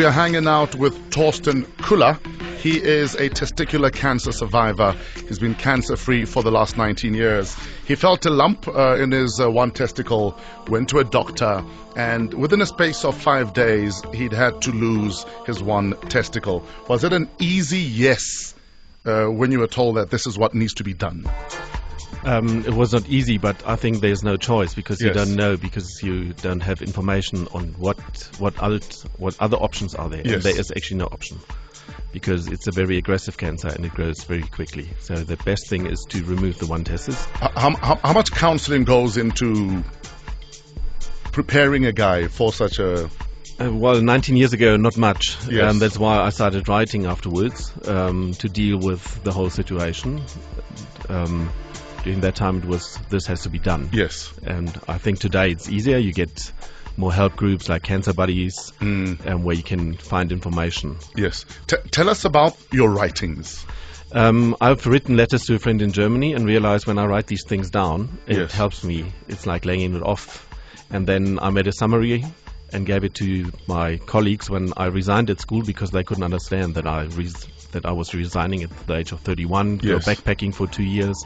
We are hanging out with Torsten Koehler. He is a testicular cancer survivor. He's been cancer free for the last 19 years. He felt a lump uh, in his uh, one testicle, went to a doctor, and within a space of five days, he'd had to lose his one testicle. Was it an easy yes uh, when you were told that this is what needs to be done? Um, it was not easy, but I think there's no choice because you don't know because you don't have information on what what other what other options are there. Yes. And there is actually no option because it's a very aggressive cancer and it grows very quickly. So the best thing is to remove the one testis. How, how, how much counseling goes into preparing a guy for such a. Uh, well, 19 years ago, not much. Yes. Um, that's why I started writing afterwards um, to deal with the whole situation. Um, during that time, it was this has to be done. Yes. And I think today it's easier. You get more help groups like Cancer Buddies, Mm. um, where you can find information. Yes. T- tell us about your writings. Um, I've written letters to a friend in Germany and realized when I write these things down, it Yes. helps me. It's like laying it off. And then I made a summary and gave it to my colleagues when I resigned at school because they couldn't understand that I res- that I was resigning at the age of 31, go Yes. backpacking for two years.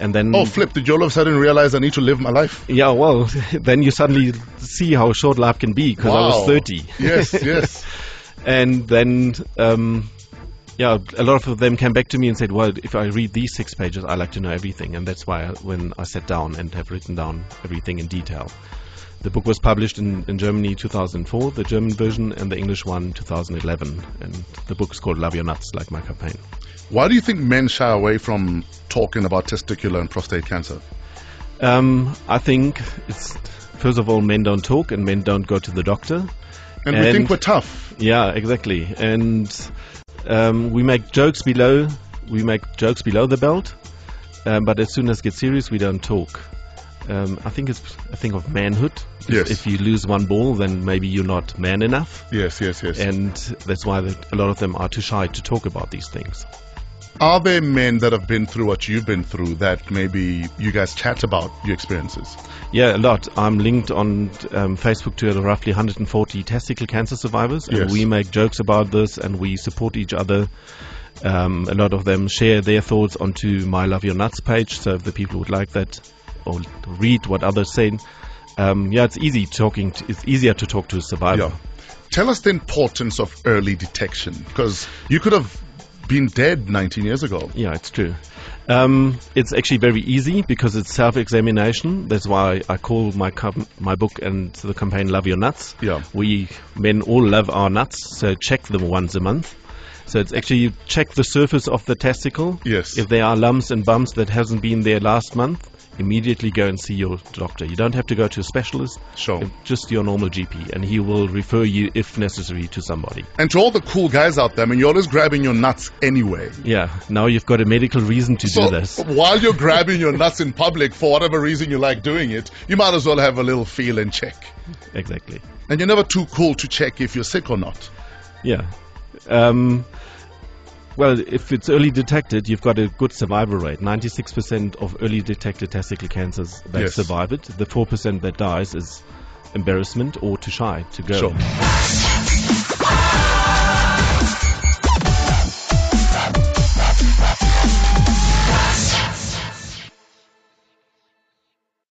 And then Oh, flip. Did you all of a sudden realize I need to live my life? Yeah, well, then you suddenly see how short life can be because I was 30. Yes, yes. and then, um, yeah, a lot of them came back to me and said, well, if I read these six pages, I like to know everything. And that's why I, when I sat down and have written down everything in detail. The book was published in, in Germany 2004, the German version, and the English one 2011. And the book is called Love Your Nuts, like my campaign. Why do you think men shy away from talking about testicular and prostate cancer? Um, I think it's, first of all, men don't talk and men don't go to the doctor. And, we think we're tough. Yeah, exactly. And um, we make jokes below. We make jokes below the belt, um, but as soon as it gets serious, we don't talk. Um, I think it's a thing of manhood. If- Yes. If you lose one ball, then maybe you're not man enough, Yes, yes, yes. and that's why a lot of them are too shy to talk about these things. Are there men that have been through what you've been through that maybe you guys chat about your experiences? Yeah, a lot. I'm linked on um, Facebook to roughly 140 testicle cancer survivors, and Yes. we make jokes about this and we support each other. Um, a lot of them share their thoughts onto my Love Your Nuts page, so if the people would like that or read what others say, um, yeah, it's easy talking. To, it's easier to talk to a survivor. Yeah. Tell us the importance of early detection because you could have been dead 19 years ago. Yeah, it's true. Um, it's actually very easy because it's self-examination. That's why I call my com- my book and the campaign "Love Your Nuts." Yeah. we men all love our nuts, so check them once a month. So it's actually you check the surface of the testicle. Yes. If there are lumps and bumps that hasn't been there last month, immediately go and see your doctor. You don't have to go to a specialist. Sure. Just your normal GP, and he will refer you, if necessary, to somebody. And to all the cool guys out there, I mean, you're always grabbing your nuts anyway. Yeah. Now you've got a medical reason to So do this. while you're grabbing your nuts in public for whatever reason you like doing it, you might as well have a little feel and check. Exactly. And you're never too cool to check if you're sick or not. Yeah. Um, well, if it's early detected, you've got a good survival rate. 96% of early detected testicle cancers, they Yes. survive it. The 4% that dies is embarrassment or too shy to go. Sure.